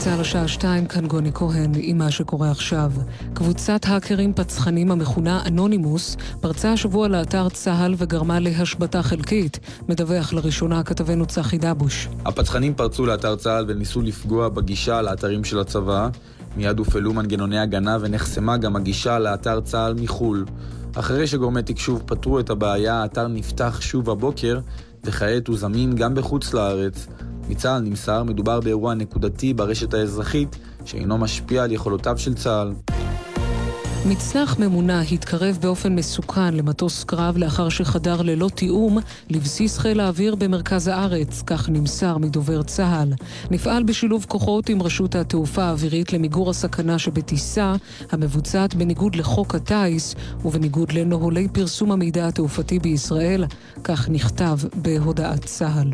צה"ל השעה שתיים, כאן גוני כהן עם מה שקורה עכשיו. קבוצת האקרים פצחנים המכונה אנונימוס פרצה השבוע לאתר צה"ל וגרמה להשבתה חלקית, מדווח לראשונה כתבנו צחי דבוש. הפצחנים פרצו לאתר צה"ל וניסו לפגוע בגישה לאתרים של הצבא. מיד הופעלו מנגנוני הגנה ונחסמה גם הגישה לאתר צה"ל מחו"ל. אחרי שגורמי תקשוב פתרו את הבעיה, האתר נפתח שוב הבוקר, וכעת הוא זמין גם בחוץ לארץ. מצה"ל נמסר, מדובר באירוע נקודתי ברשת האזרחית, שאינו משפיע על יכולותיו של צה"ל. מצנח ממונע התקרב באופן מסוכן למטוס קרב לאחר שחדר ללא תיאום לבסיס חיל האוויר במרכז הארץ, כך נמסר מדובר צה"ל. נפעל בשילוב כוחות עם רשות התעופה האווירית למיגור הסכנה שבטיסה, המבוצעת בניגוד לחוק הטיס ובניגוד לנוהלי פרסום המידע התעופתי בישראל, כך נכתב בהודעת צה"ל.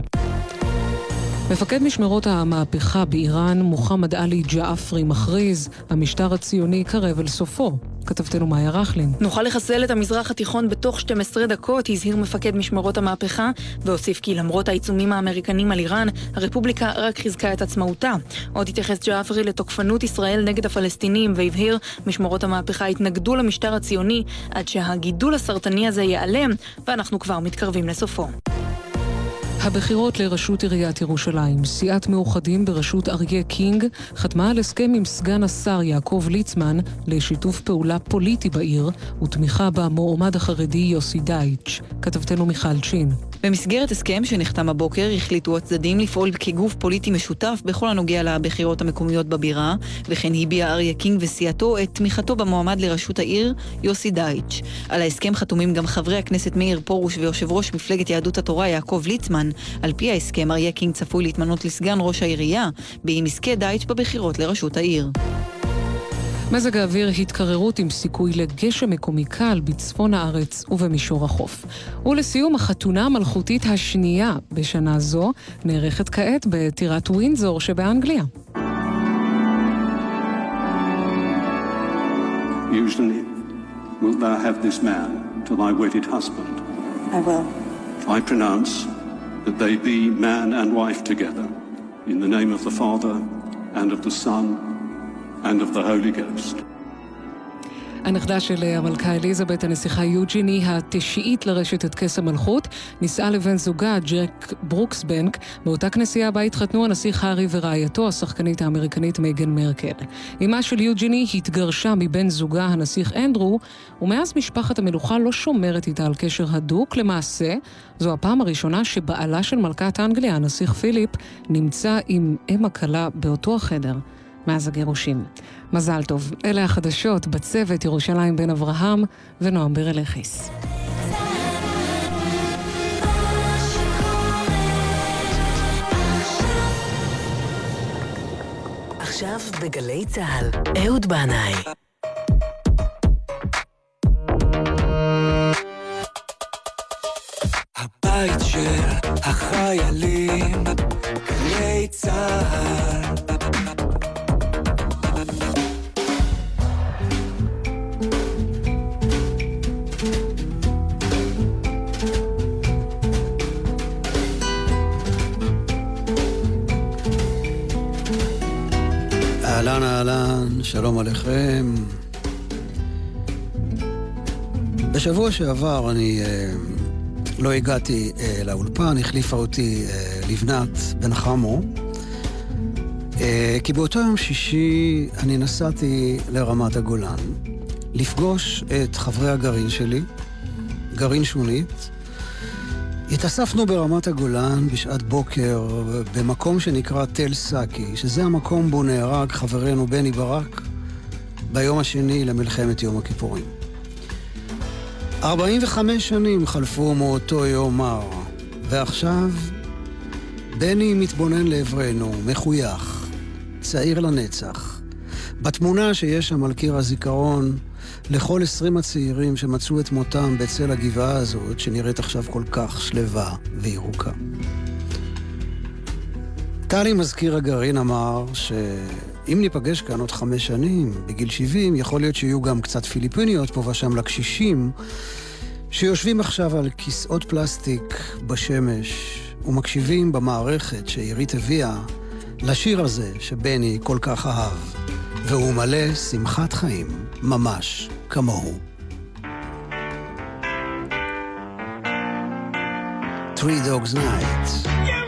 מפקד משמרות המהפכה באיראן, מוחמד עלי ג'עפרי, מכריז, המשטר הציוני קרב אל סופו. כתבתנו מאיה רכלין. נוכל לחסל את המזרח התיכון בתוך 12 דקות, הזהיר מפקד משמרות המהפכה, והוסיף כי למרות העיצומים האמריקנים על איראן, הרפובליקה רק חיזקה את עצמאותה. עוד התייחס ג'עפרי לתוקפנות ישראל נגד הפלסטינים, והבהיר, משמרות המהפכה התנגדו למשטר הציוני עד שהגידול הסרטני הזה ייעלם, ואנחנו כבר מתקרבים לסופו. הבחירות לראשות עיריית ירושלים. סיעת מאוחדים בראשות אריה קינג חתמה על הסכם עם סגן השר יעקב ליצמן לשיתוף פעולה פוליטי בעיר ותמיכה במועמד החרדי יוסי דייטש. כתבתנו מיכל צ'ין. במסגרת הסכם שנחתם הבוקר החליטו הצדדים לפעול כגוף פוליטי משותף בכל הנוגע לבחירות המקומיות בבירה, וכן הביע אריה קינג וסיעתו את תמיכתו במועמד לראשות העיר, יוסי דייטש. על ההסכם חתומים גם חברי הכנסת מאיר פרוש ויושב ראש מפלגת יהדות התורה יעקב ליצמן. על פי ההסכם אריה קינג צפוי להתמנות לסגן ראש העירייה, באם יזכה דייטש בבחירות לראשות העיר. מזג האוויר התקררות עם סיכוי לגשם מקומי קל בצפון הארץ ובמישור החוף. ולסיום, החתונה המלכותית השנייה בשנה זו נערכת כעת בטירת ווינזור שבאנגליה. Usually, wilt thou have this man to thy wedded husband? I will. I pronounce that they be man and wife together, in the name of the Father, and of the Son, and of the Holy Ghost. הנכדה של המלכה אליזבת, הנסיכה יוג'יני, התשיעית לרשת את כס המלכות, נישאה לבן זוגה, ג'ק ברוקסבנק, באותה כנסייה בה התחתנו הנסיך הארי ורעייתו, השחקנית האמריקנית מייגן מרקל. אמה של יוג'יני התגרשה מבן זוגה, הנסיך אנדרו, ומאז משפחת המלוכה לא שומרת איתה על קשר הדוק. למעשה, זו הפעם הראשונה שבעלה של מלכת אנגליה, הנסיך פיליפ, נמצא עם אם הכלה באותו החדר. מאז הגירושים. מזל טוב. אלה החדשות בצוות ירושלים בן אברהם ונועם ברלכיס. עכשיו בגלי צה"ל, אהוד בנאי. הבית של החיילים, גלי צה"ל שלום עליכם. בשבוע שעבר אני אה, לא הגעתי אה, לאולפן, החליפה אותי אה, לבנת בן חמו, אה, כי באותו יום שישי אני נסעתי לרמת הגולן לפגוש את חברי הגרעין שלי, גרעין שונית, התאספנו ברמת הגולן בשעת בוקר במקום שנקרא תל סאקי, שזה המקום בו נהרג חברנו בני ברק ביום השני למלחמת יום הכיפורים. 45 שנים חלפו מאותו יום מר, ועכשיו בני מתבונן לעברנו, מחוייך, צעיר לנצח. בתמונה שיש שם על קיר הזיכרון, לכל עשרים הצעירים שמצאו את מותם בצל הגבעה הזאת, שנראית עכשיו כל כך שלווה וירוקה. טלי, מזכיר הגרעין, אמר שאם ניפגש כאן עוד חמש שנים, בגיל שבעים, יכול להיות שיהיו גם קצת פיליפיניות פה ושם לקשישים, שיושבים עכשיו על כיסאות פלסטיק בשמש ומקשיבים במערכת שעירית הביאה לשיר הזה שבני כל כך אהב, והוא מלא שמחת חיים, ממש Come on, Three Dogs Night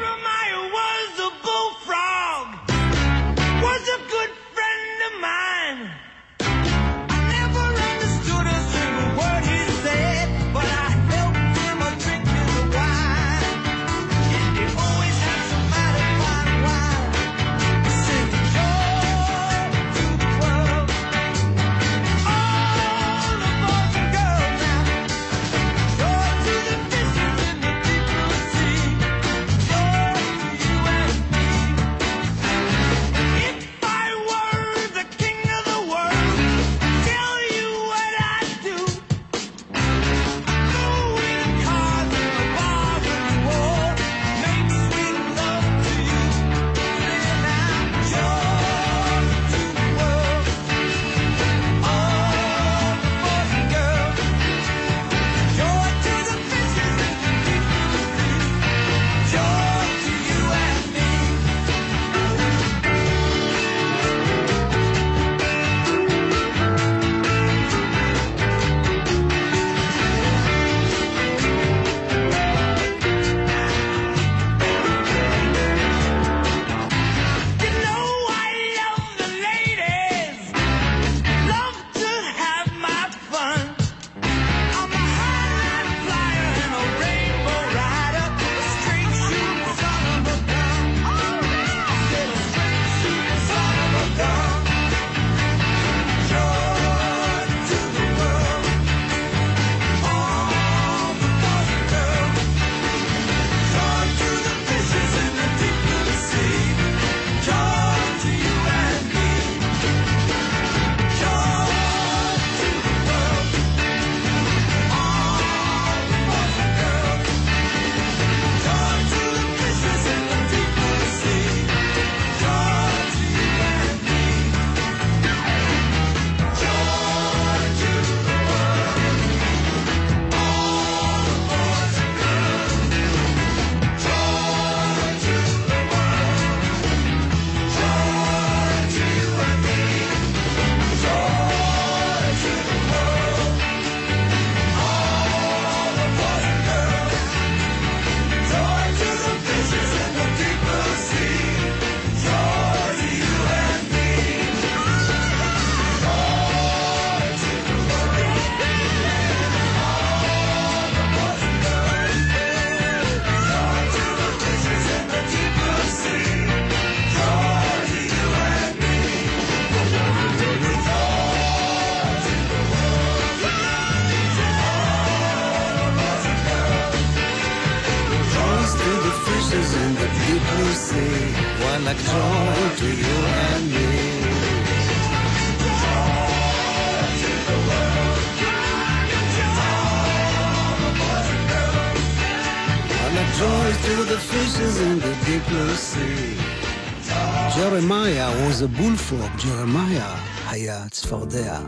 bullfrog, ג'רמיה היה צפרדע.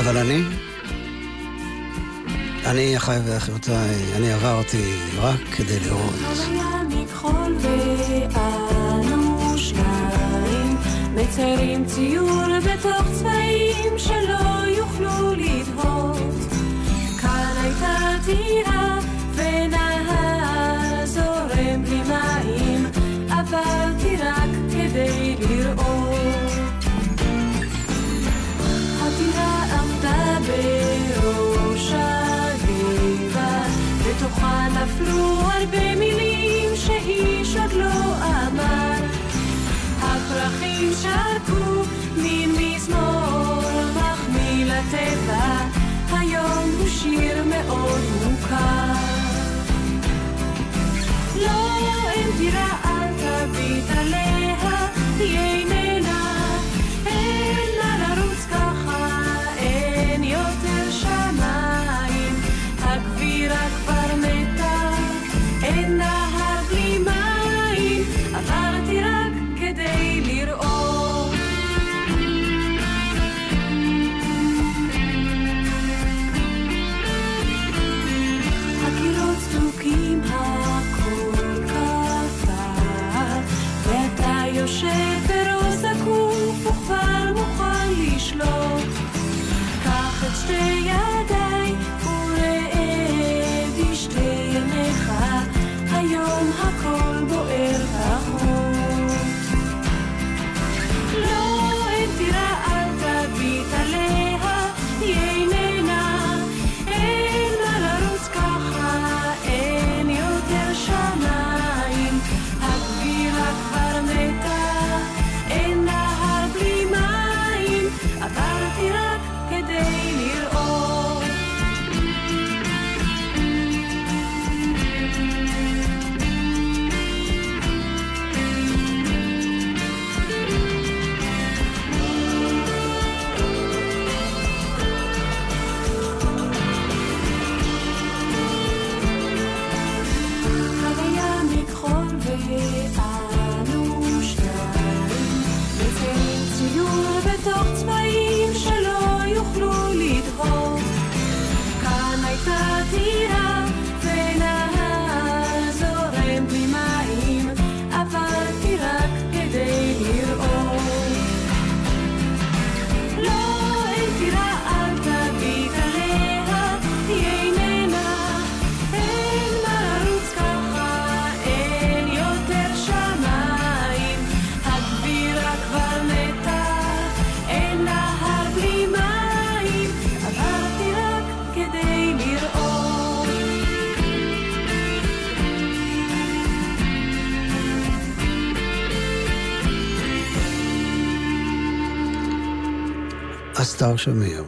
אבל אני, אני, אחיי ואחיותיי, אני עברתי רק כדי לראות. מציירים ציור בתוך צבעים שלא יוכלו לדהות. כאן הייתה טירה ונהר זורם בלי מים, עברתי רק כדי שאיש עוד לא אין טירה, אל תביט עליה the amen. אסתר שמיר.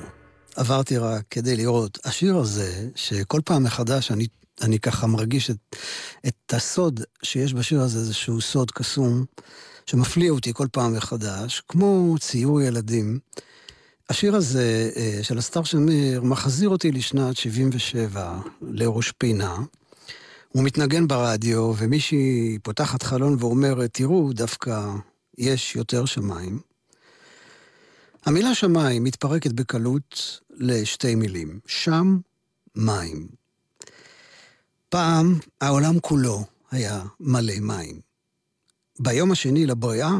עברתי רק כדי לראות. השיר הזה, שכל פעם מחדש אני, אני ככה מרגיש את, את הסוד שיש בשיר הזה, איזשהו סוד קסום, שמפליא אותי כל פעם מחדש, כמו ציור ילדים. השיר הזה אה, של אסתר שמיר מחזיר אותי לשנת 77, לראש פינה. הוא מתנגן ברדיו, ומישהי פותחת חלון ואומרת, תראו, דווקא יש יותר שמיים. המילה שמיים מתפרקת בקלות לשתי מילים, שם, מים. פעם העולם כולו היה מלא מים. ביום השני לבריאה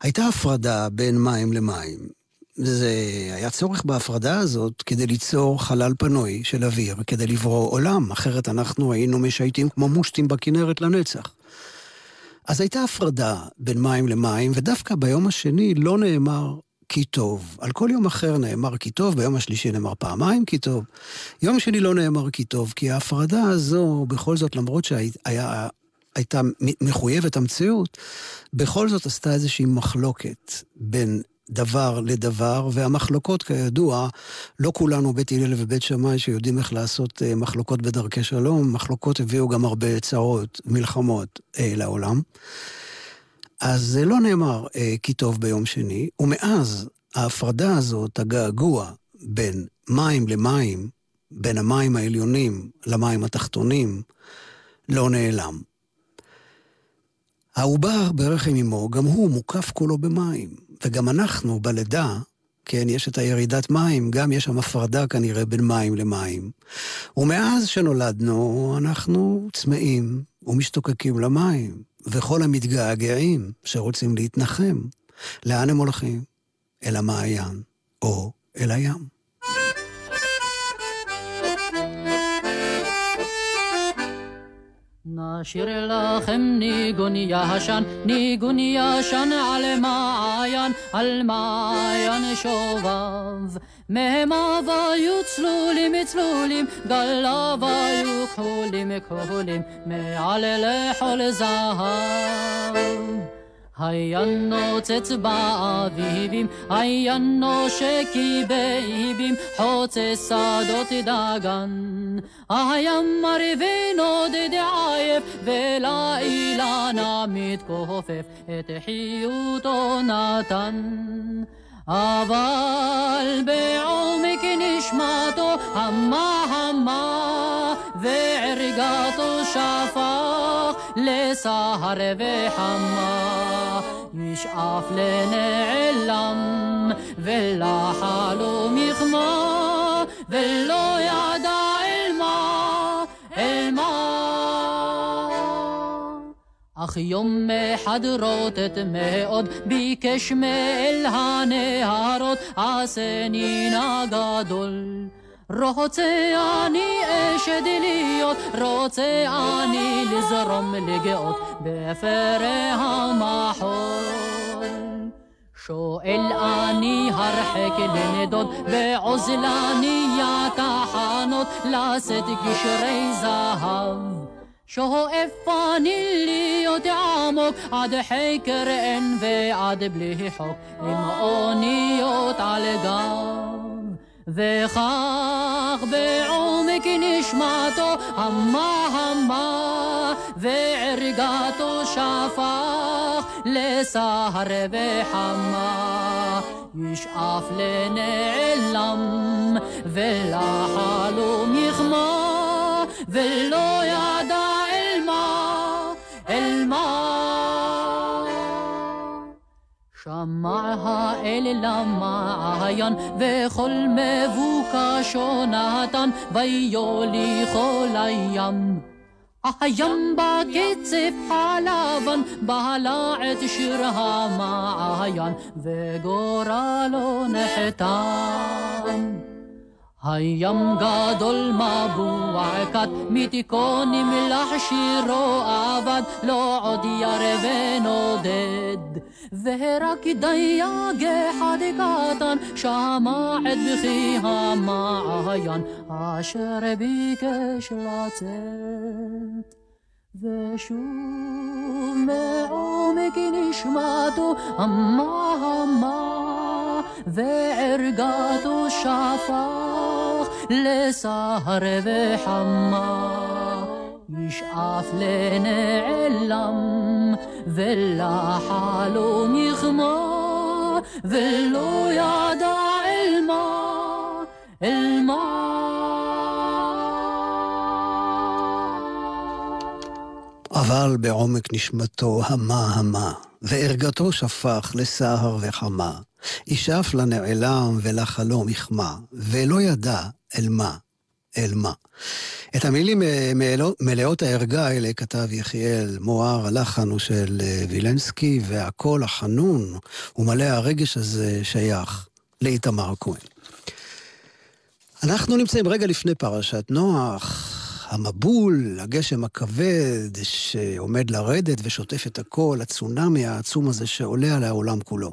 הייתה הפרדה בין מים למים. זה היה צורך בהפרדה הזאת כדי ליצור חלל פנוי של אוויר, כדי לברוא עולם, אחרת אנחנו היינו משייטים כמו מושטים בכנרת לנצח. אז הייתה הפרדה בין מים למים, ודווקא ביום השני לא נאמר כי טוב. על כל יום אחר נאמר כי טוב, ביום השלישי נאמר פעמיים כי טוב. יום שני לא נאמר כי טוב, כי ההפרדה הזו, בכל זאת, למרות שהייתה מחויבת המציאות, בכל זאת עשתה איזושהי מחלוקת בין דבר לדבר, והמחלוקות, כידוע, לא כולנו בית הלל ובית שמאי שיודעים איך לעשות אה, מחלוקות בדרכי שלום, מחלוקות הביאו גם הרבה צרות, מלחמות אה, לעולם. אז זה לא נאמר אה, כי טוב ביום שני, ומאז ההפרדה הזאת, הגעגוע בין מים למים, בין המים העליונים למים התחתונים, לא נעלם. העובר ברחם אמו, גם הוא מוקף כולו במים, וגם אנחנו בלידה, כן, יש את הירידת מים, גם יש שם הפרדה כנראה בין מים למים. ומאז שנולדנו, אנחנו צמאים ומשתוקקים למים. וכל המתגעגעים שרוצים להתנחם, לאן הם הולכים? אל המעיין או אל הים. נשאיר לכם ניגון ישן, ניגון ישן על מעיין, על מעיין שובב. מהם היו צלולים צלולים, גליו היו כחולים כחולים, מעל לכל זהב. היה נוצץ באביבים, היה נושקי באיבים, חוצה שדות דגן. היה מרווה נודד עייף, ולאילנה מתכופף, את חיותו נתן. אבל בעומק נשמתו המה המה וערגתו שפך לסהר וחמה. ישאף לנעלם ולחלום יכמה אך יום אחד רוטט מאוד, ביקש מאל הנהרות, עשני נא גדול. רוצה אני אשד להיות, רוצה אני לזרום לגאות באפרי המחול. שואל אני הרחק לנדוד, בעוזלני תחנות, לשאת גשרי זהב. שואף אני להיות עמוק עד חקר אין ועד בלי חוק עם אוניות על גב וכך בעומק נשמתו המה המה וערגתו שפך לסהר וחמה ישאף לנעלם ולחלום יכמה ולא אל מה שמע האל למעיין וכל מבוקשו נתן ויולי כל הים. בקצף הלבן בעלה את הים גדול מבוע כת, מתיקו נמלח שירו אבד, לא עוד ירא ונודד. ורק דייג אחד קטן, שמע את בכי המעיין, אשר ביקש לצאת. ושוב מעומק נשמתו המה המה וערגתו שפך לסהר וחמה ישאף לנעלם ולחלום יכמה ולא ידע אל מה אל מה אבל בעומק נשמתו המה המה, וערגתו שפך לסהר וחמה. ישאף לנעלם ולחלום יחמה, ולא ידע אל מה, אל מה. את המילים אה, מלאות הערגה האלה כתב יחיאל מוהר, הלחן הוא של אה, וילנסקי, והקול החנון ומלא הרגש הזה שייך לאיתמר כהן. אנחנו נמצאים רגע לפני פרשת נוח, המבול, הגשם הכבד שעומד לרדת ושוטף את הכל, הצונאמי העצום הזה שעולה על העולם כולו.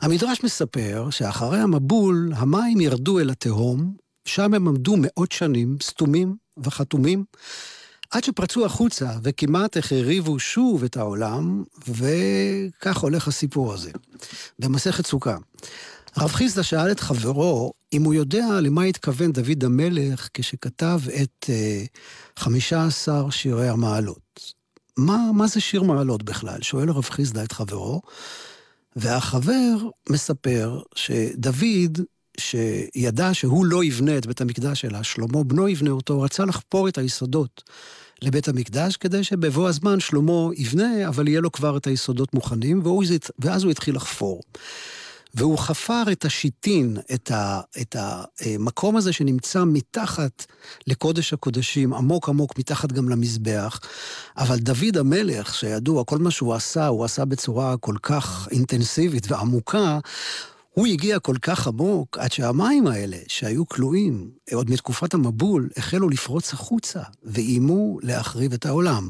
המדרש מספר שאחרי המבול, המים ירדו אל התהום, שם הם עמדו מאות שנים, סתומים וחתומים, עד שפרצו החוצה וכמעט החריבו שוב את העולם, וכך הולך הסיפור הזה. במסכת סוכה. הרב חיסדא שאל את חברו אם הוא יודע למה התכוון דוד המלך כשכתב את uh, 15 שירי המעלות. מה, מה זה שיר מעלות בכלל? שואל הרב חיסדא את חברו, והחבר מספר שדוד, שידע שהוא לא יבנה את בית המקדש, אלא שלמה בנו יבנה אותו, רצה לחפור את היסודות לבית המקדש, כדי שבבוא הזמן שלמה יבנה, אבל יהיה לו כבר את היסודות מוכנים, ואז הוא התחיל לחפור. והוא חפר את השיטין, את, ה, את המקום הזה שנמצא מתחת לקודש הקודשים, עמוק עמוק מתחת גם למזבח. אבל דוד המלך, שידוע, כל מה שהוא עשה, הוא עשה בצורה כל כך אינטנסיבית ועמוקה, הוא הגיע כל כך עמוק, עד שהמים האלה, שהיו כלואים עוד מתקופת המבול, החלו לפרוץ החוצה, ואיימו להחריב את העולם.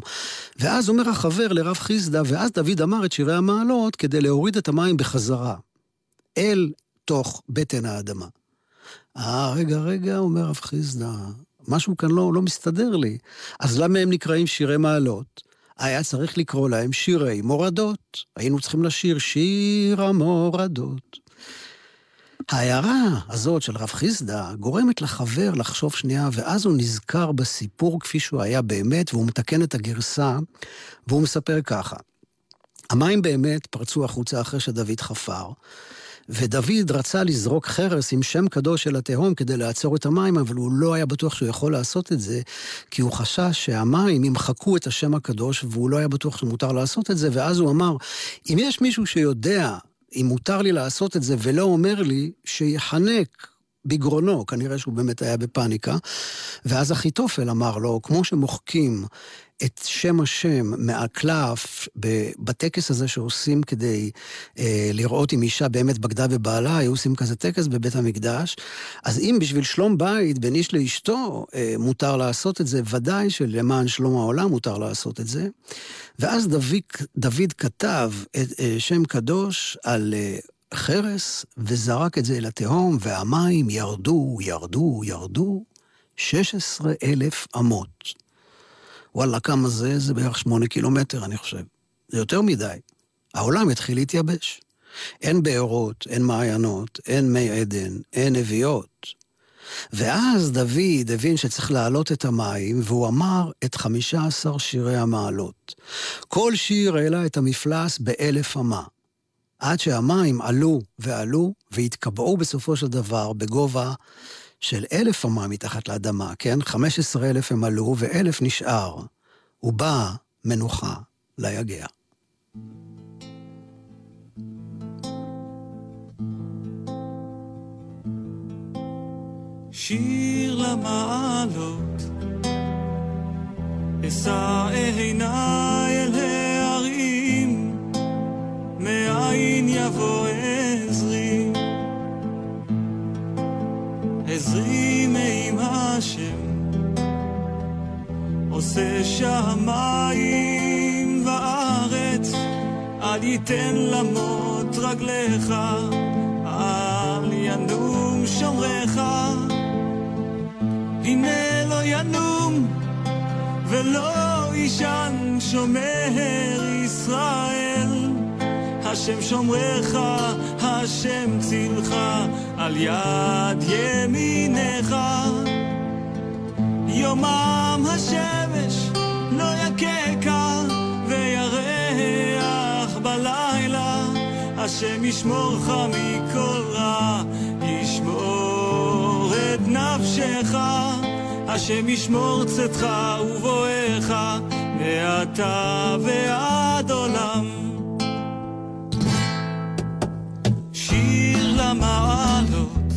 ואז אומר החבר לרב חיסדא, ואז דוד אמר את שירי המעלות כדי להוריד את המים בחזרה. אל תוך בטן האדמה. אה, רגע, רגע, אומר רב חיסדא, משהו כאן לא, לא מסתדר לי. אז למה הם נקראים שירי מעלות? היה צריך לקרוא להם שירי מורדות. היינו צריכים לשיר שיר המורדות. ההערה הזאת של רב חיסדא גורמת לחבר לחשוב שנייה, ואז הוא נזכר בסיפור כפי שהוא היה באמת, והוא מתקן את הגרסה, והוא מספר ככה: המים באמת פרצו החוצה אחרי שדוד חפר, ודוד רצה לזרוק חרס עם שם קדוש אל התהום כדי לעצור את המים, אבל הוא לא היה בטוח שהוא יכול לעשות את זה, כי הוא חשש שהמים ימחקו את השם הקדוש, והוא לא היה בטוח שמותר לעשות את זה, ואז הוא אמר, אם יש מישהו שיודע אם מותר לי לעשות את זה ולא אומר לי, שיחנק בגרונו, כנראה שהוא באמת היה בפאניקה. ואז אחיתופל אמר לו, כמו שמוחקים את שם השם מהקלף בטקס הזה שעושים כדי אה, לראות אם אישה באמת בגדה בבעלה, היו עושים כזה טקס בבית המקדש. אז אם בשביל שלום בית בין איש לאשתו אה, מותר לעשות את זה, ודאי שלמען שלום העולם מותר לעשות את זה. ואז דוד, דוד כתב את אה, שם קדוש על... אה, חרס וזרק את זה אל התהום, והמים ירדו, ירדו, ירדו, 16 אלף אמות. וואלה, כמה זה? זה בערך שמונה קילומטר, אני חושב. זה יותר מדי. העולם התחיל להתייבש. אין בארות, אין מעיינות, אין מי עדן, אין נביאות. ואז דוד הבין שצריך להעלות את המים, והוא אמר את חמישה עשר שירי המעלות. כל שיר העלה את המפלס באלף אמה. עד שהמים עלו ועלו והתקבעו בסופו של דבר בגובה של אלף אמה מתחת לאדמה, כן? חמש עשרה אלף הם עלו ואלף נשאר. ובאה מנוחה ליגע. שיר למעלות, אשא עיניי אל ההרים, מאין יבוא עזרי, עזרי מעם השם, עושה שמיים וארץ, אל ייתן למות רגליך, אל ינום שומריך. הנה לא ינום ולא יישן שומר ישראל. השם שומרך, השם צילך, על יד ימינך. יומם השמש לא יככה וירח בלילה. השם ישמורך מכל רע, ישמור את נפשך. השם ישמור צאתך ובואך, מעתה ועד עולם. שיר למעלות,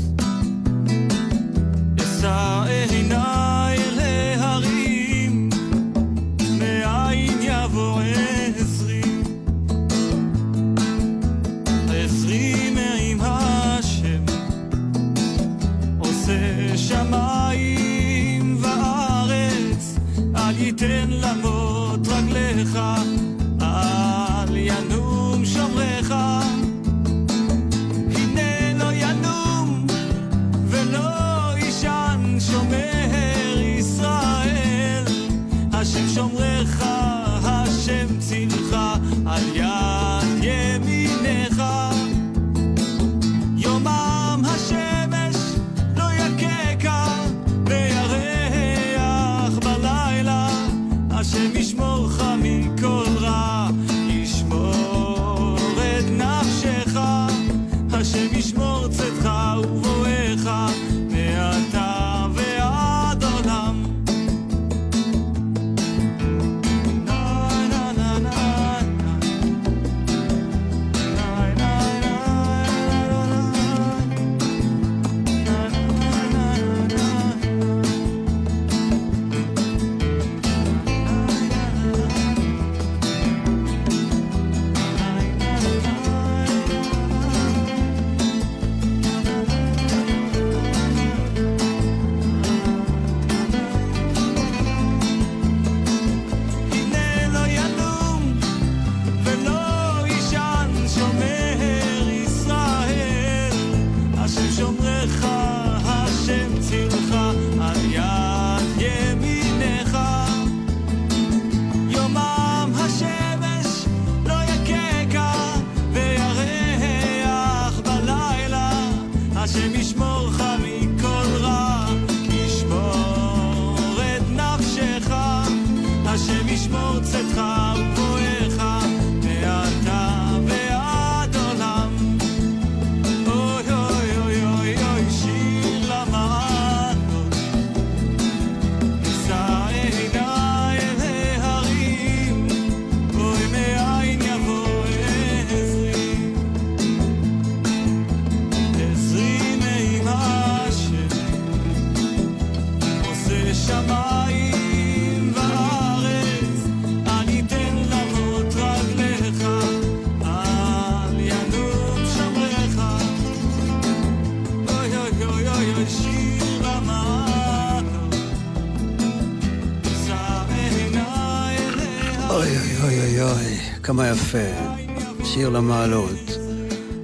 כמה יפה. שיר למעלות.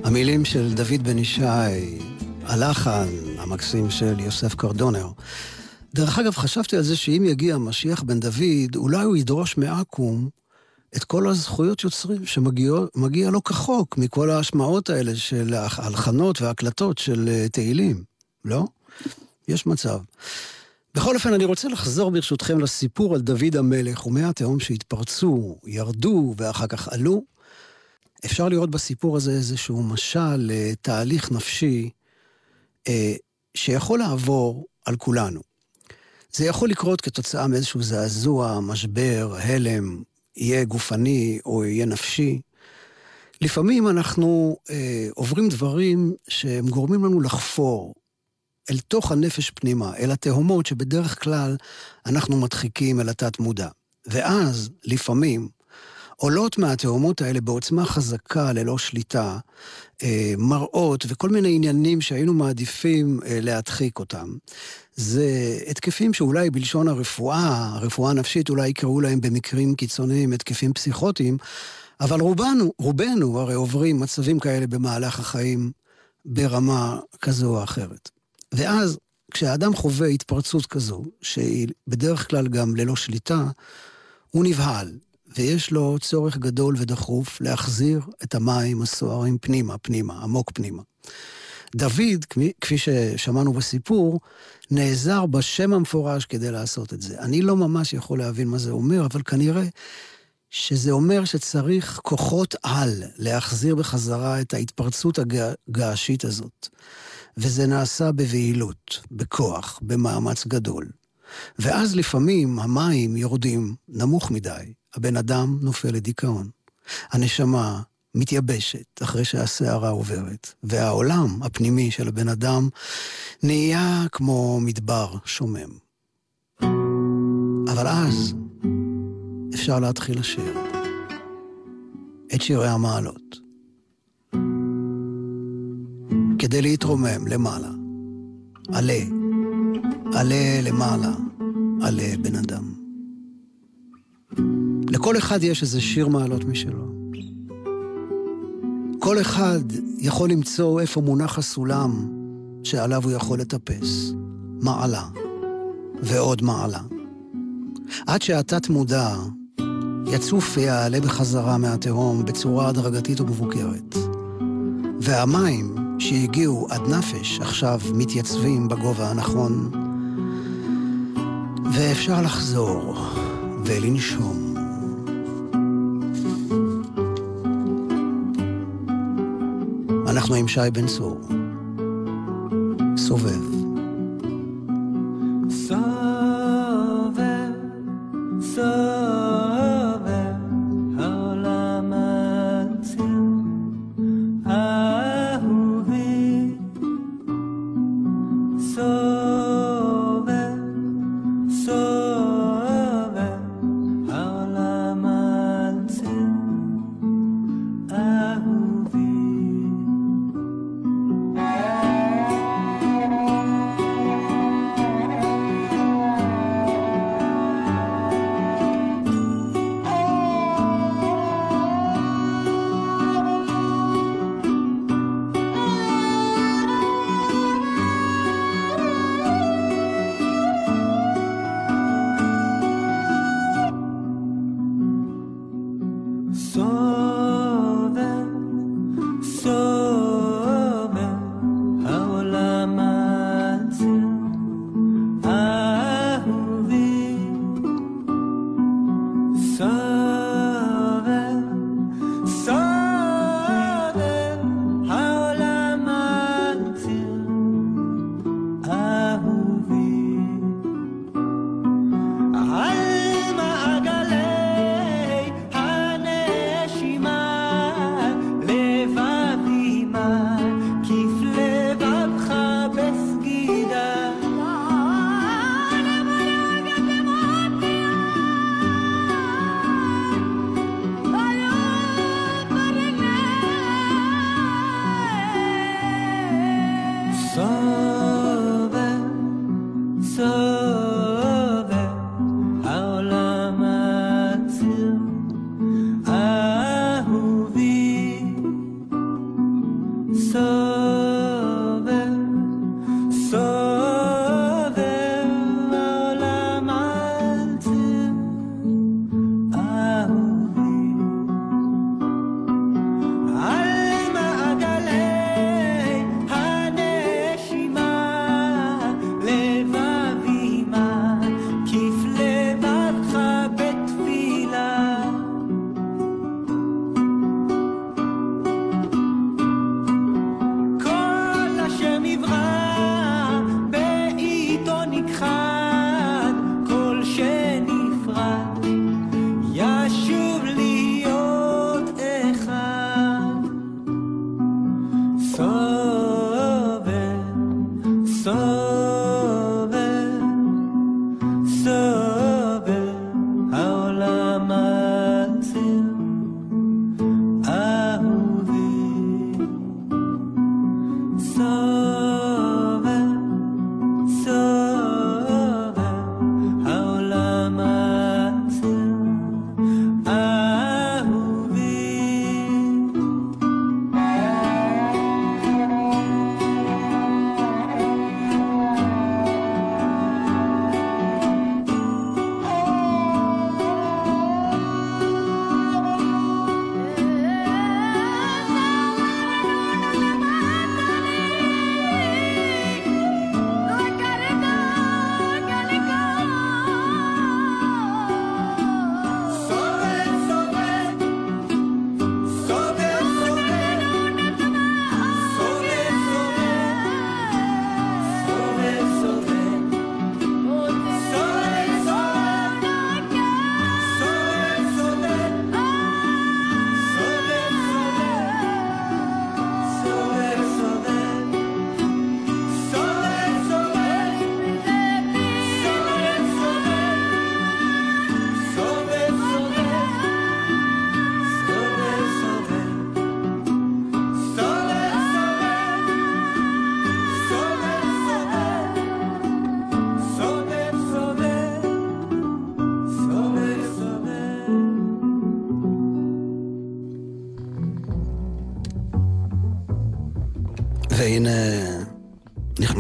המילים של דוד בן ישי, הלחן המקסים של יוסף קרדונר. דרך אגב, חשבתי על זה שאם יגיע משיח בן דוד, אולי הוא ידרוש מעכו"ם את כל הזכויות יוצרים שמגיע לו כחוק מכל ההשמעות האלה של ההלחנות וההקלטות של אה, תהילים, לא? יש מצב. בכל אופן, אני רוצה לחזור ברשותכם לסיפור על דוד המלך ומי התהום שהתפרצו, ירדו ואחר כך עלו. אפשר לראות בסיפור הזה איזשהו משל לתהליך נפשי אה, שיכול לעבור על כולנו. זה יכול לקרות כתוצאה מאיזשהו זעזוע, משבר, הלם, יהיה גופני או יהיה נפשי. לפעמים אנחנו אה, עוברים דברים שהם גורמים לנו לחפור אל תוך הנפש פנימה, אל התהומות שבדרך כלל אנחנו מדחיקים אל התת-מודע. ואז, לפעמים, עולות מהתהומות האלה בעוצמה חזקה, ללא שליטה, אה, מראות וכל מיני עניינים שהיינו מעדיפים אה, להדחיק אותם. זה התקפים שאולי בלשון הרפואה, הרפואה הנפשית, אולי יקראו להם במקרים קיצוניים התקפים פסיכוטיים, אבל רובנו, רובנו הרי עוברים מצבים כאלה במהלך החיים ברמה כזו או אחרת. ואז, כשהאדם חווה התפרצות כזו, שהיא בדרך כלל גם ללא שליטה, הוא נבהל, ויש לו צורך גדול ודחוף להחזיר את המים הסוערים פנימה, פנימה, עמוק פנימה. דוד, כפי ששמענו בסיפור, נעזר בשם המפורש כדי לעשות את זה. אני לא ממש יכול להבין מה זה אומר, אבל כנראה שזה אומר שצריך כוחות על להחזיר בחזרה את ההתפרצות הגעשית הזאת. וזה נעשה בבהילות, בכוח, במאמץ גדול. ואז לפעמים המים יורדים נמוך מדי, הבן אדם נופל לדיכאון. הנשמה מתייבשת אחרי שהסערה עוברת, והעולם הפנימי של הבן אדם נהיה כמו מדבר שומם. אבל אז אפשר להתחיל לשיר את שירי המעלות. כדי להתרומם למעלה. עלה, עלה למעלה, עלה בן אדם. לכל אחד יש איזה שיר מעלות משלו. כל אחד יכול למצוא איפה מונח הסולם שעליו הוא יכול לטפס. מעלה, ועוד מעלה. עד שהתת מודע יצוף ויעלה בחזרה מהתהום בצורה הדרגתית ומבוקרת. והמים שהגיעו עד נפש עכשיו מתייצבים בגובה הנכון, ואפשר לחזור ולנשום. אנחנו עם שי בן צור. סובב.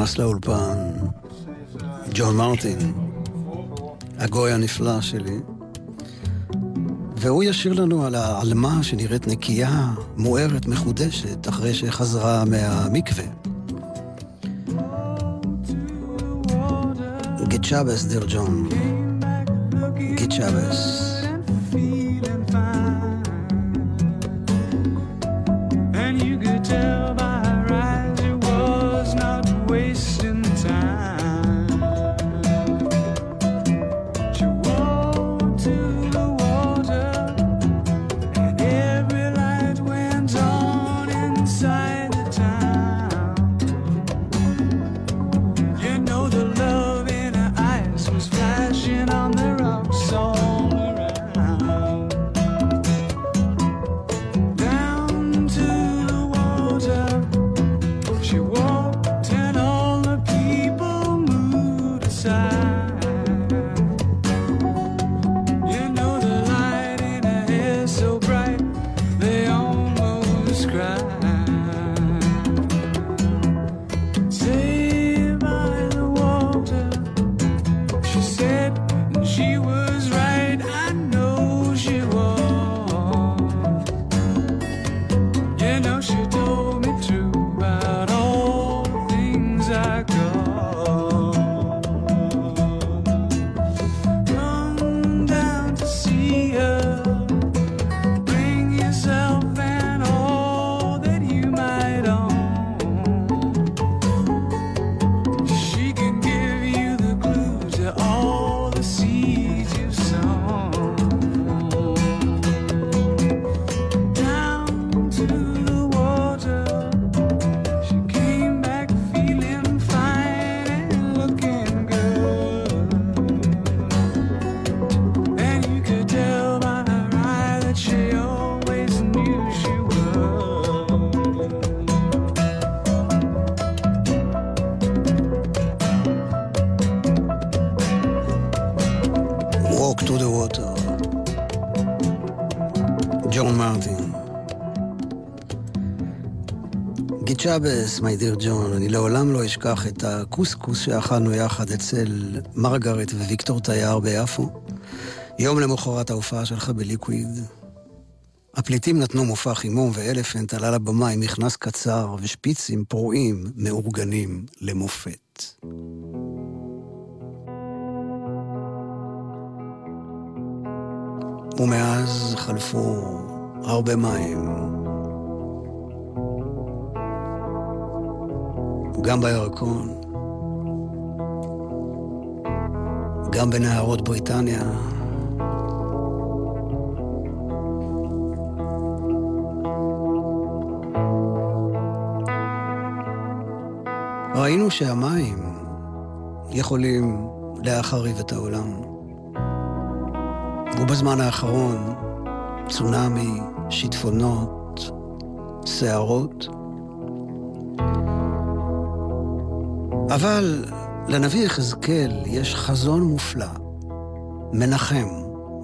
נכנס לאולפן ג'ון מרטין, הגוי הנפלא שלי, והוא ישיר לנו על העלמה שנראית נקייה, מוארת, מחודשת, אחרי שחזרה מהמקווה. גצ'אבס, דיר ג'ון. גצ'אבס. שבס, מי דיר ג'ון, אני לעולם לא אשכח את הקוסקוס שאכלנו יחד אצל מרגרט וויקטור תייר ביפו. יום למחרת ההופעה שלך בליקוויד. הפליטים נתנו מופע חימום ואלפנט עלה לבמה עם מכנס קצר ושפיצים פרועים מאורגנים למופת. ומאז חלפו הרבה מים. גם בירקון, גם בנהרות בריטניה. ראינו שהמים יכולים להחריב את העולם. ובזמן האחרון, צונאמי, שיטפונות, סערות, אבל לנביא יחזקאל יש חזון מופלא, מנחם,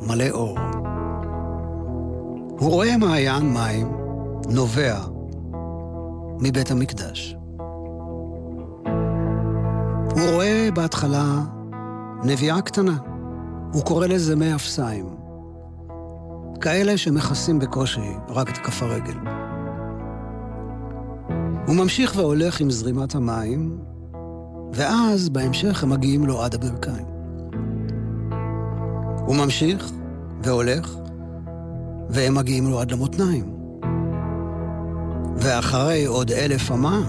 מלא אור. הוא רואה מעיין מים נובע מבית המקדש. הוא רואה בהתחלה נביאה קטנה, הוא קורא לזה מי אפסיים. כאלה שמכסים בקושי רק את כף הרגל. הוא ממשיך והולך עם זרימת המים, ואז בהמשך הם מגיעים לו עד הברכיים. הוא ממשיך והולך, והם מגיעים לו עד למותניים. ואחרי עוד אלף אמה,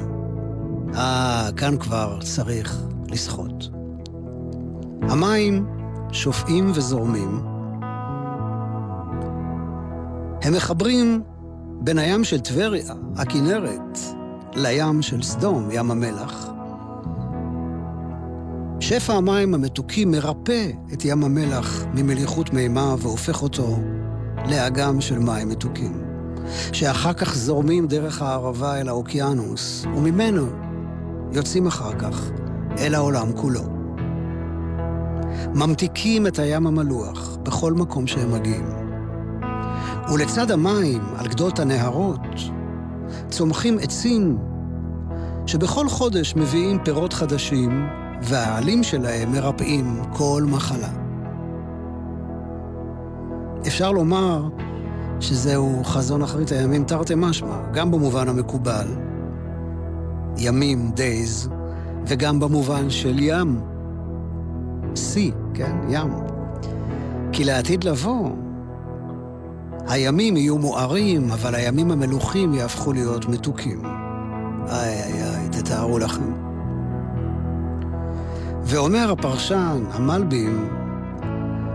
אה, כאן כבר צריך לשחות. המים שופעים וזורמים. הם מחברים בין הים של טבריה, הכנרת, לים של סדום, ים המלח, שפע המים המתוקים מרפא את ים המלח ממליחות מימה והופך אותו לאגם של מים מתוקים, שאחר כך זורמים דרך הערבה אל האוקיינוס, וממנו יוצאים אחר כך אל העולם כולו. ממתיקים את הים המלוח בכל מקום שהם מגיעים. ולצד המים, על גדות הנהרות, צומחים עצים שבכל חודש מביאים פירות חדשים, והעלים שלהם מרפאים כל מחלה. אפשר לומר שזהו חזון אחרית הימים תרתי משמע, גם במובן המקובל, ימים, days, וגם במובן של ים, sea, כן, ים. כי לעתיד לבוא, הימים יהיו מוארים, אבל הימים המלוכים יהפכו להיות מתוקים. איי איי איי, תתארו לכם. ואומר הפרשן, המלבים,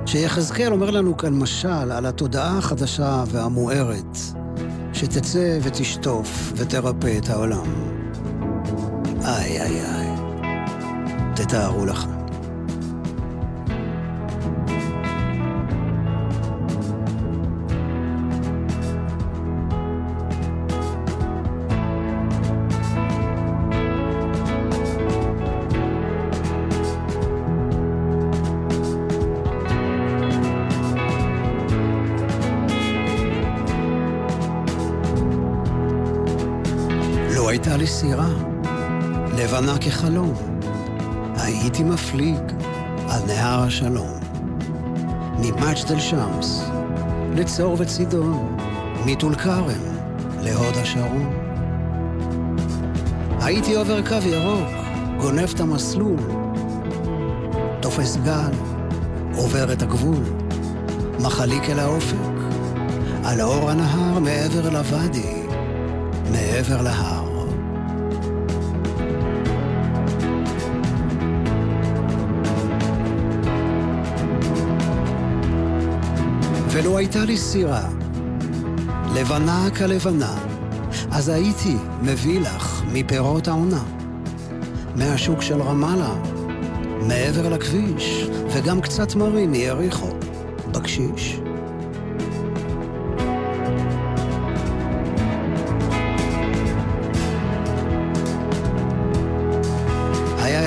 שיחזקאל אומר לנו כאן משל על התודעה החדשה והמוארת, שתצא ותשטוף ותרפא את העולם. איי איי איי, תתארו לכם. כחלום. הייתי מפליג על נהר השלום. ממג'דל שמס לצור וצידון, מטול כרם להוד השרון. הייתי עובר קו ירוק, גונב את המסלול, תופס גל, עובר את הגבול, מחליק אל האופק, על אור הנהר מעבר לוואדי, מעבר להר. ולו הייתה לי סירה, לבנה כלבנה, אז הייתי מביא לך מפירות העונה, מהשוק של רמאללה, מעבר לכביש, וגם קצת מרי מיריחו, בקשיש.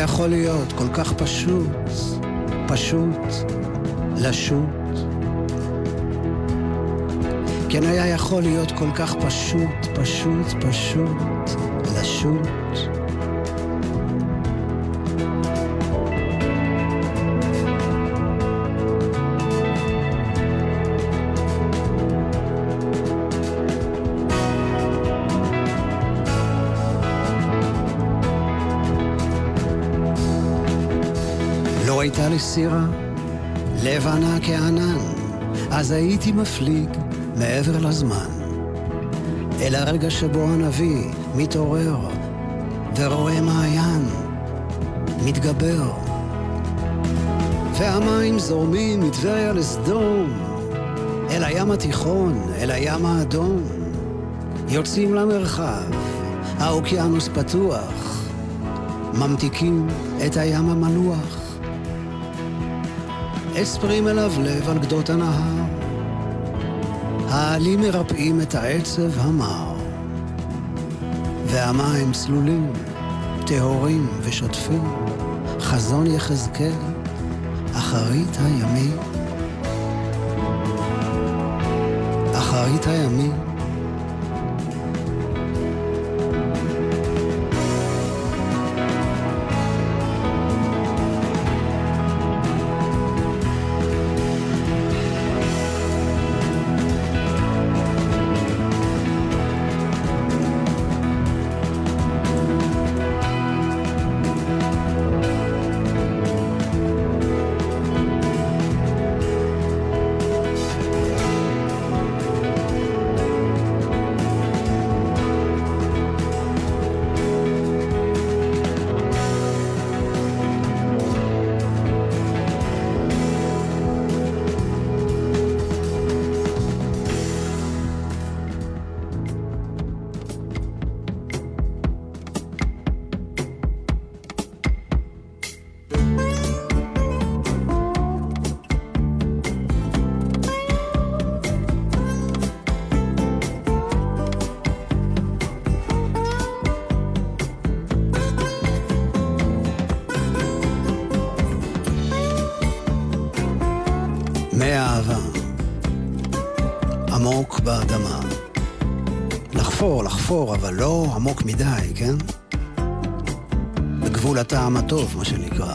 יכול להיות כל כך פשוט, פשוט, לשוט. כן היה יכול להיות כל כך פשוט, פשוט, פשוט, לשוט. לא הייתה לי סירה, לבנה כענן, אז הייתי מפליג מעבר לזמן, אל הרגע שבו הנביא מתעורר ורואה מעיין, מתגבר, והמים זורמים מטבריה לסדום, אל הים התיכון, אל הים האדום, יוצאים למרחב, האוקיינוס פתוח, ממתיקים את הים המלוח. אספרים מלבלב על גדות הנהר, העלים מרפאים את העצב המר, והמים צלולים, טהורים ושוטפים, חזון יחזקאל, אחרית הימים. אחרית הימים אפור, אבל לא עמוק מדי, כן? בגבול הטעם הטוב, מה שנקרא.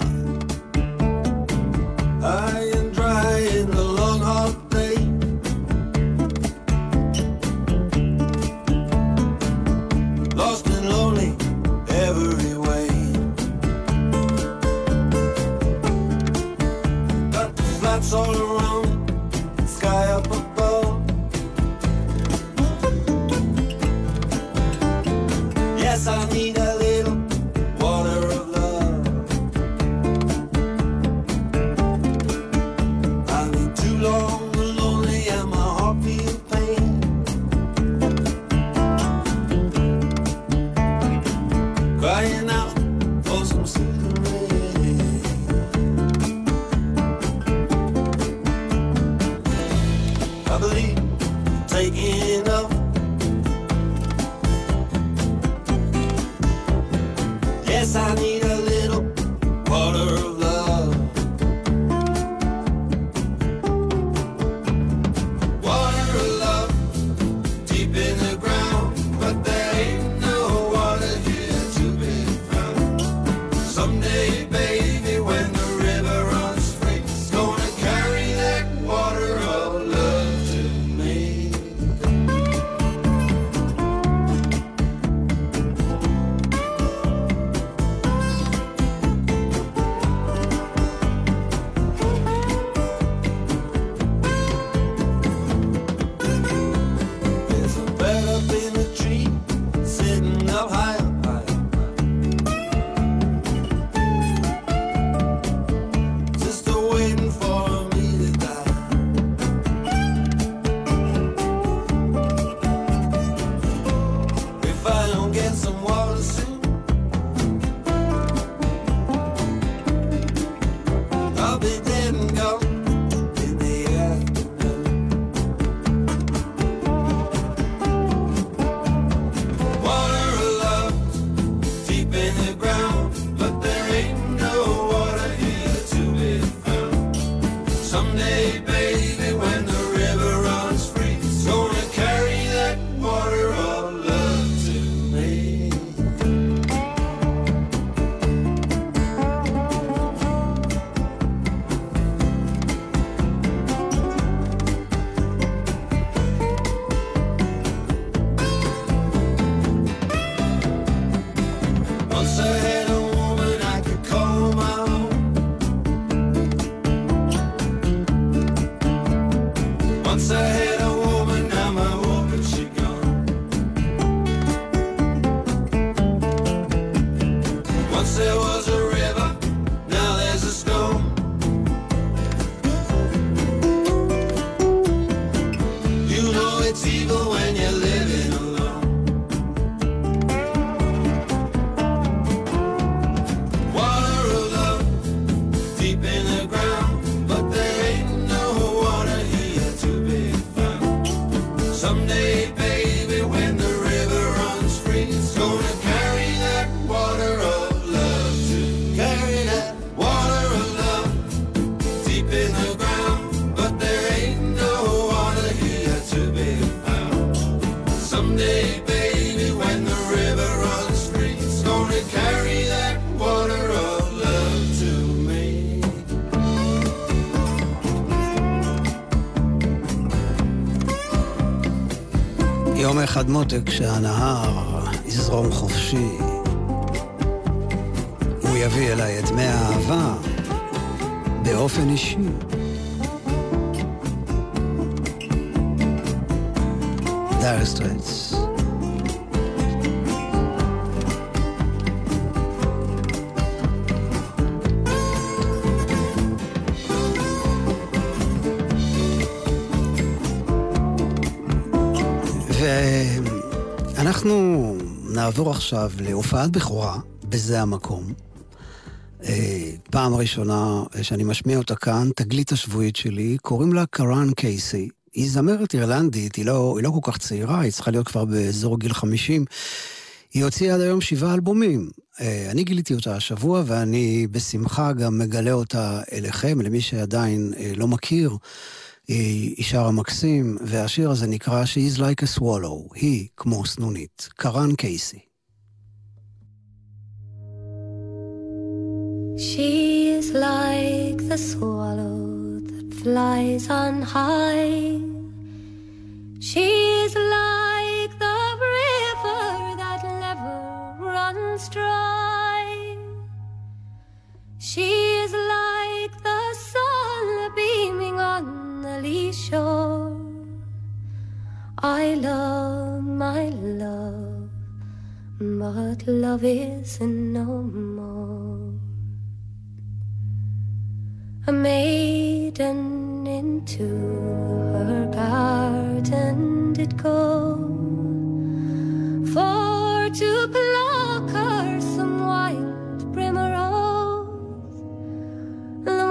אחד מותק שהנהר יזרום חופשי. הוא יביא אליי את מי האהבה באופן אישי. דייר סטרייטס. נעבור עכשיו להופעת בכורה, בזה המקום. אה, פעם ראשונה שאני משמיע אותה כאן, תגלית השבועית שלי, קוראים לה קראן קייסי. היא זמרת אירלנדית, היא לא, היא לא כל כך צעירה, היא צריכה להיות כבר באזור גיל 50. היא הוציאה עד היום שבעה אלבומים. אה, אני גיליתי אותה השבוע, ואני בשמחה גם מגלה אותה אליכם, למי שעדיין אה, לא מכיר. היא שרה מקסים, והשיר הזה נקרא She's Like a Swallow, היא כמו סנונית, קרן קייסי. She is like the swallow that flies on high. She is like the river that never runs dry. She is like the sun beaming on lee shore. I love my love, but love is no more. A maiden into her garden did go for to pluck her some wild primrose. The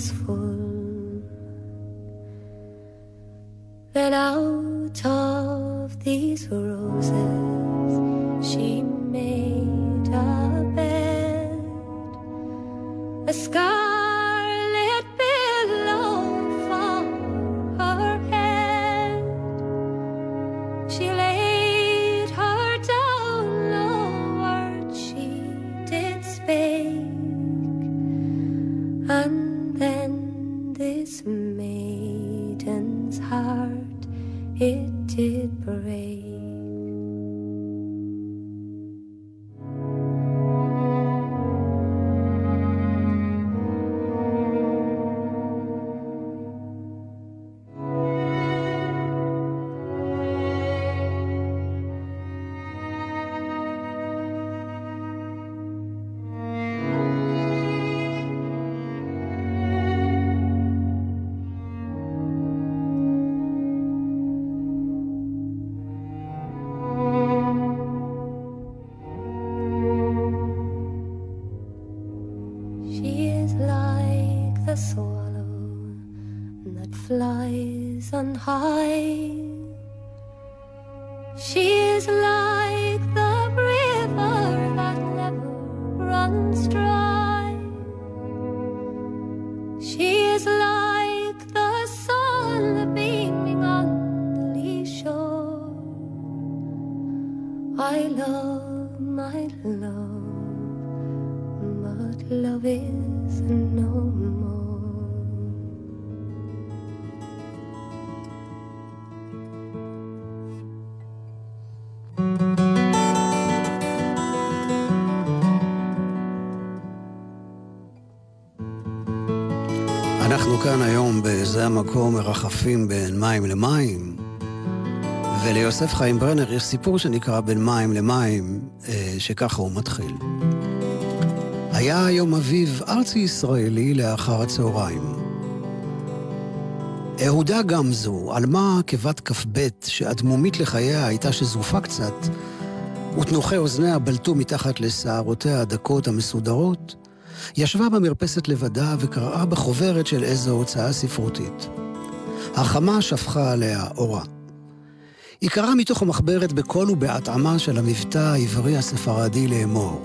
was full. Love is no more. אנחנו כאן היום בזה המקום מרחפים בין מים למים, וליוסף חיים ברנר יש סיפור שנקרא בין מים למים, אה, שככה הוא מתחיל. היה יום אביב ארצי ישראלי לאחר הצהריים. אהודה גמזו, עלמה כבת כ"ב, שאדמומית לחייה הייתה שזופה קצת, ותנוחי אוזניה בלטו מתחת לשערותיה הדקות המסודרות, ישבה במרפסת לבדה וקראה בחוברת של איזו הוצאה ספרותית. החמה שפכה עליה אורה. היא קראה מתוך המחברת בקול ובהתאמה של המבטא העברי הספרדי לאמור: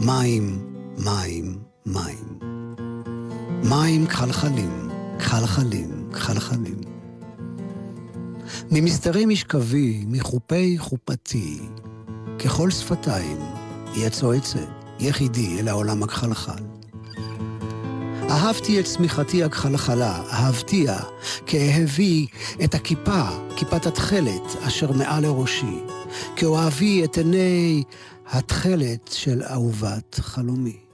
מים, מים, מים. מים כחלחלים, כחלחלים, כחלחלים. ממסתרי משכבי, מחופי חופתי, ככל שפתיים, יצא עצה, יחידי אל העולם הכחלחל. אהבתי את צמיחתי הכחלחלה, אהבתיה, כאהבי את הכיפה, כיפת התכלת, אשר מעל לראשי, כאוהבי את עיני התכלת של אהובת חלומי.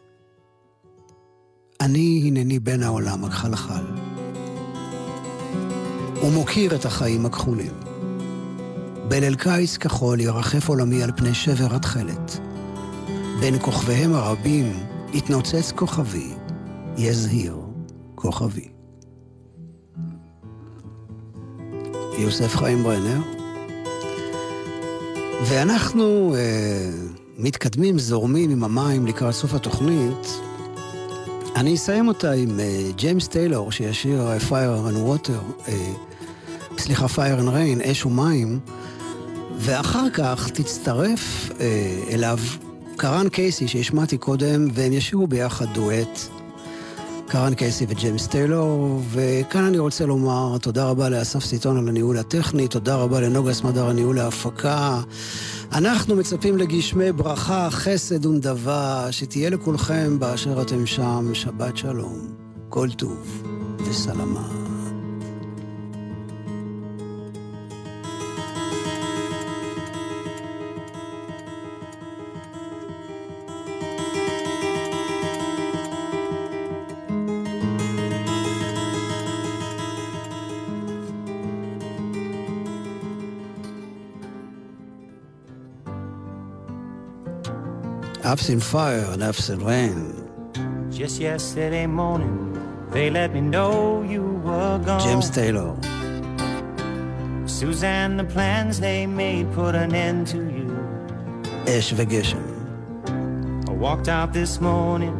אני הנני בן העולם הכחלחל, ומוקיר את החיים הכחולים. בליל קיץ כחול ירחף עולמי על פני שבר התכלת. בין כוכביהם הרבים יתנוצץ כוכבי, יזהיר כוכבי. יוסף חיים ברנר. ואנחנו אה, מתקדמים, זורמים עם המים לקראת סוף התוכנית. אני אסיים אותה עם אה, ג'יימס טיילור, שישיר אה, Fire and Water, אה, סליחה, Fire and Rain, אש ומים, ואחר כך תצטרף אליו קרן קייסי שהשמעתי קודם, והם ישירו ביחד דואט. קארן קייסי וג'יימס טיילור, וכאן אני רוצה לומר תודה רבה לאסף סיטון על הניהול הטכני, תודה רבה לנוגה סמדר על ניהול ההפקה. אנחנו מצפים לגשמי ברכה, חסד ונדבה, שתהיה לכולכם באשר אתם שם, שבת שלום, כל טוב וסלמה. I've seen fire and I've seen rain. Just yesterday morning, they let me know you were gone. James Taylor. Suzanne, the plans they made put an end to you. Ash Vegeshem. I walked out this morning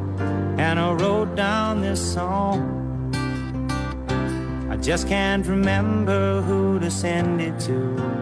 and I wrote down this song. I just can't remember who to send it to.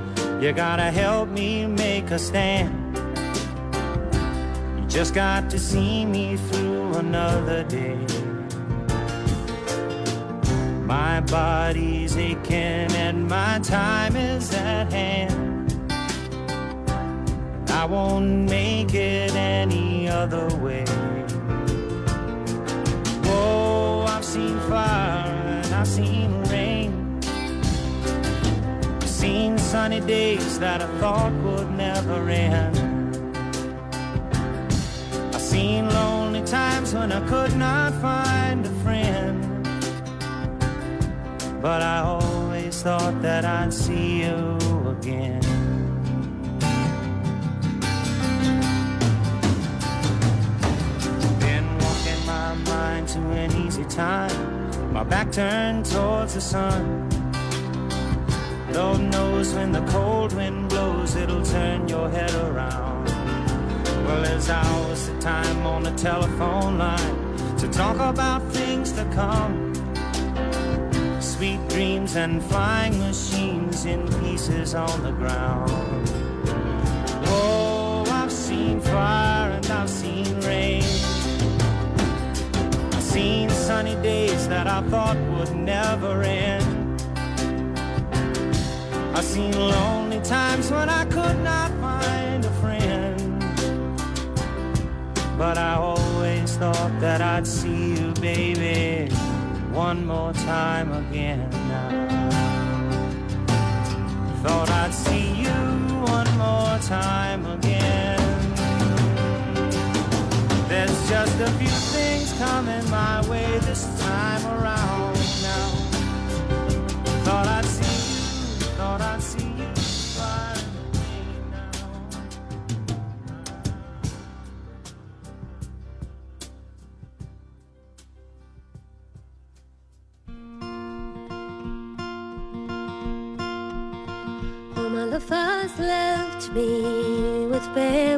You gotta help me make a stand. You just got to see me through another day. My body's aching and my time is at hand. I won't make it any other way. Whoa, I've seen fire and I've seen sunny days that I thought would never end. I've seen lonely times when I could not find a friend. But I always thought that I'd see you again. Been walking my mind to an easy time, my back turned towards the sun. Lord knows when the cold wind blows, it'll turn your head around. Well, there's hours of time on the telephone line to talk about things to come. Sweet dreams and flying machines in pieces on the ground. Oh, I've seen fire and I've seen rain. I've seen sunny days that I thought would never end. I've seen lonely times when I could not find a friend. But I always thought that I'd see you, baby, one more time again. Thought I'd see you one more time again. There's just a few things coming my way this time around thought I'd see you first left me with bare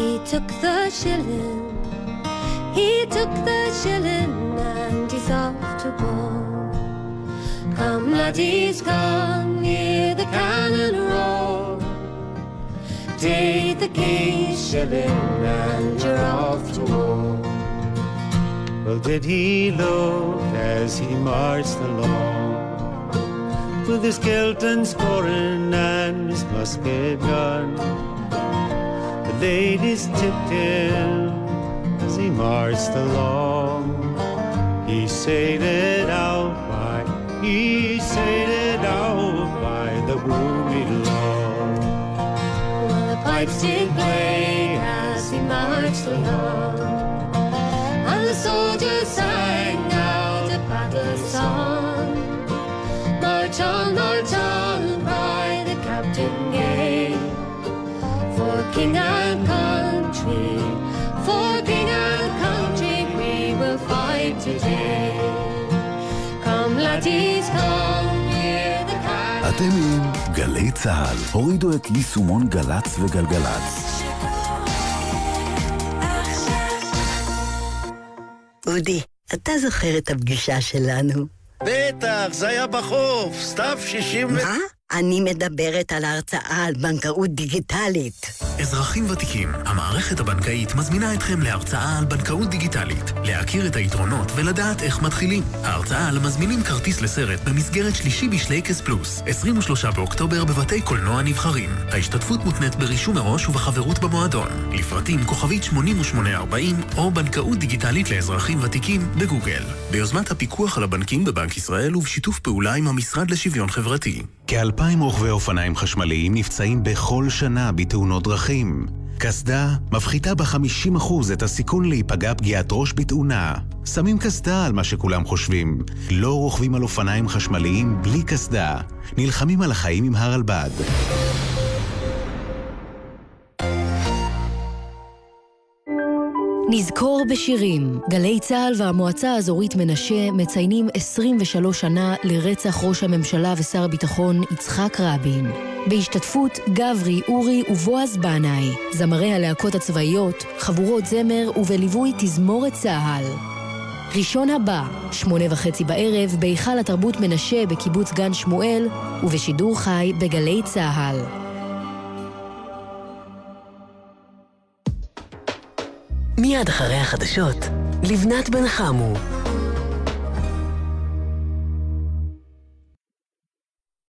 He took the shilling, he took the shilling, and he's off to war. Come, laddies, come, hear the cannon roar. Take the king's shilling, and you're off to war. Well, did he look as he marched along? with his Kelton sporran and his musket gun. Ladies tipped him as he marched along. He sailed out by, he sailed out by the roomy lawn. While the pipes did play as he marched along, and the soldiers today. Come, come. אתם עם גלי צה"ל. הורידו את יישומון גל"צ וגלגלצ. אודי, אתה זוכר את הפגישה שלנו? בטח, זה היה בחוף, סתיו 60 ו... מה? אני מדברת על ההרצאה על בנקאות דיגיטלית. אזרחים ותיקים, המערכת הבנקאית מזמינה אתכם להרצאה על בנקאות דיגיטלית, להכיר את היתרונות ולדעת איך מתחילים. ההרצאה על מזמינים כרטיס לסרט במסגרת שלישי בשלייקס פלוס, 23 באוקטובר בבתי קולנוע נבחרים. ההשתתפות מותנית ברישום מראש ובחברות במועדון. לפרטים כוכבית 8840 או בנקאות דיגיטלית לאזרחים ותיקים בגוגל. ביוזמת הפיקוח על הבנקים בבנק ישראל ובשיתוף פעולה עם המשרד לשוויון חברתי. כאלפיים רוכבי אופניים חשמליים נפצעים בכל שנה בתאונות דרכים. קסדה מפחיתה ב-50% את הסיכון להיפגע פגיעת ראש בתאונה. שמים קסדה על מה שכולם חושבים. לא רוכבים על אופניים חשמליים בלי קסדה. נלחמים על החיים עם הרלב"ד. נזכור בשירים. גלי צה"ל והמועצה האזורית מנשה מציינים 23 שנה לרצח ראש הממשלה ושר הביטחון יצחק רבין. בהשתתפות גברי, אורי ובועז בנאי, זמרי הלהקות הצבאיות, חבורות זמר ובליווי תזמורת צה"ל. ראשון הבא, שמונה וחצי בערב, בהיכל התרבות מנשה בקיבוץ גן שמואל, ובשידור חי בגלי צה"ל. מיד אחרי החדשות, לבנת בן חמו.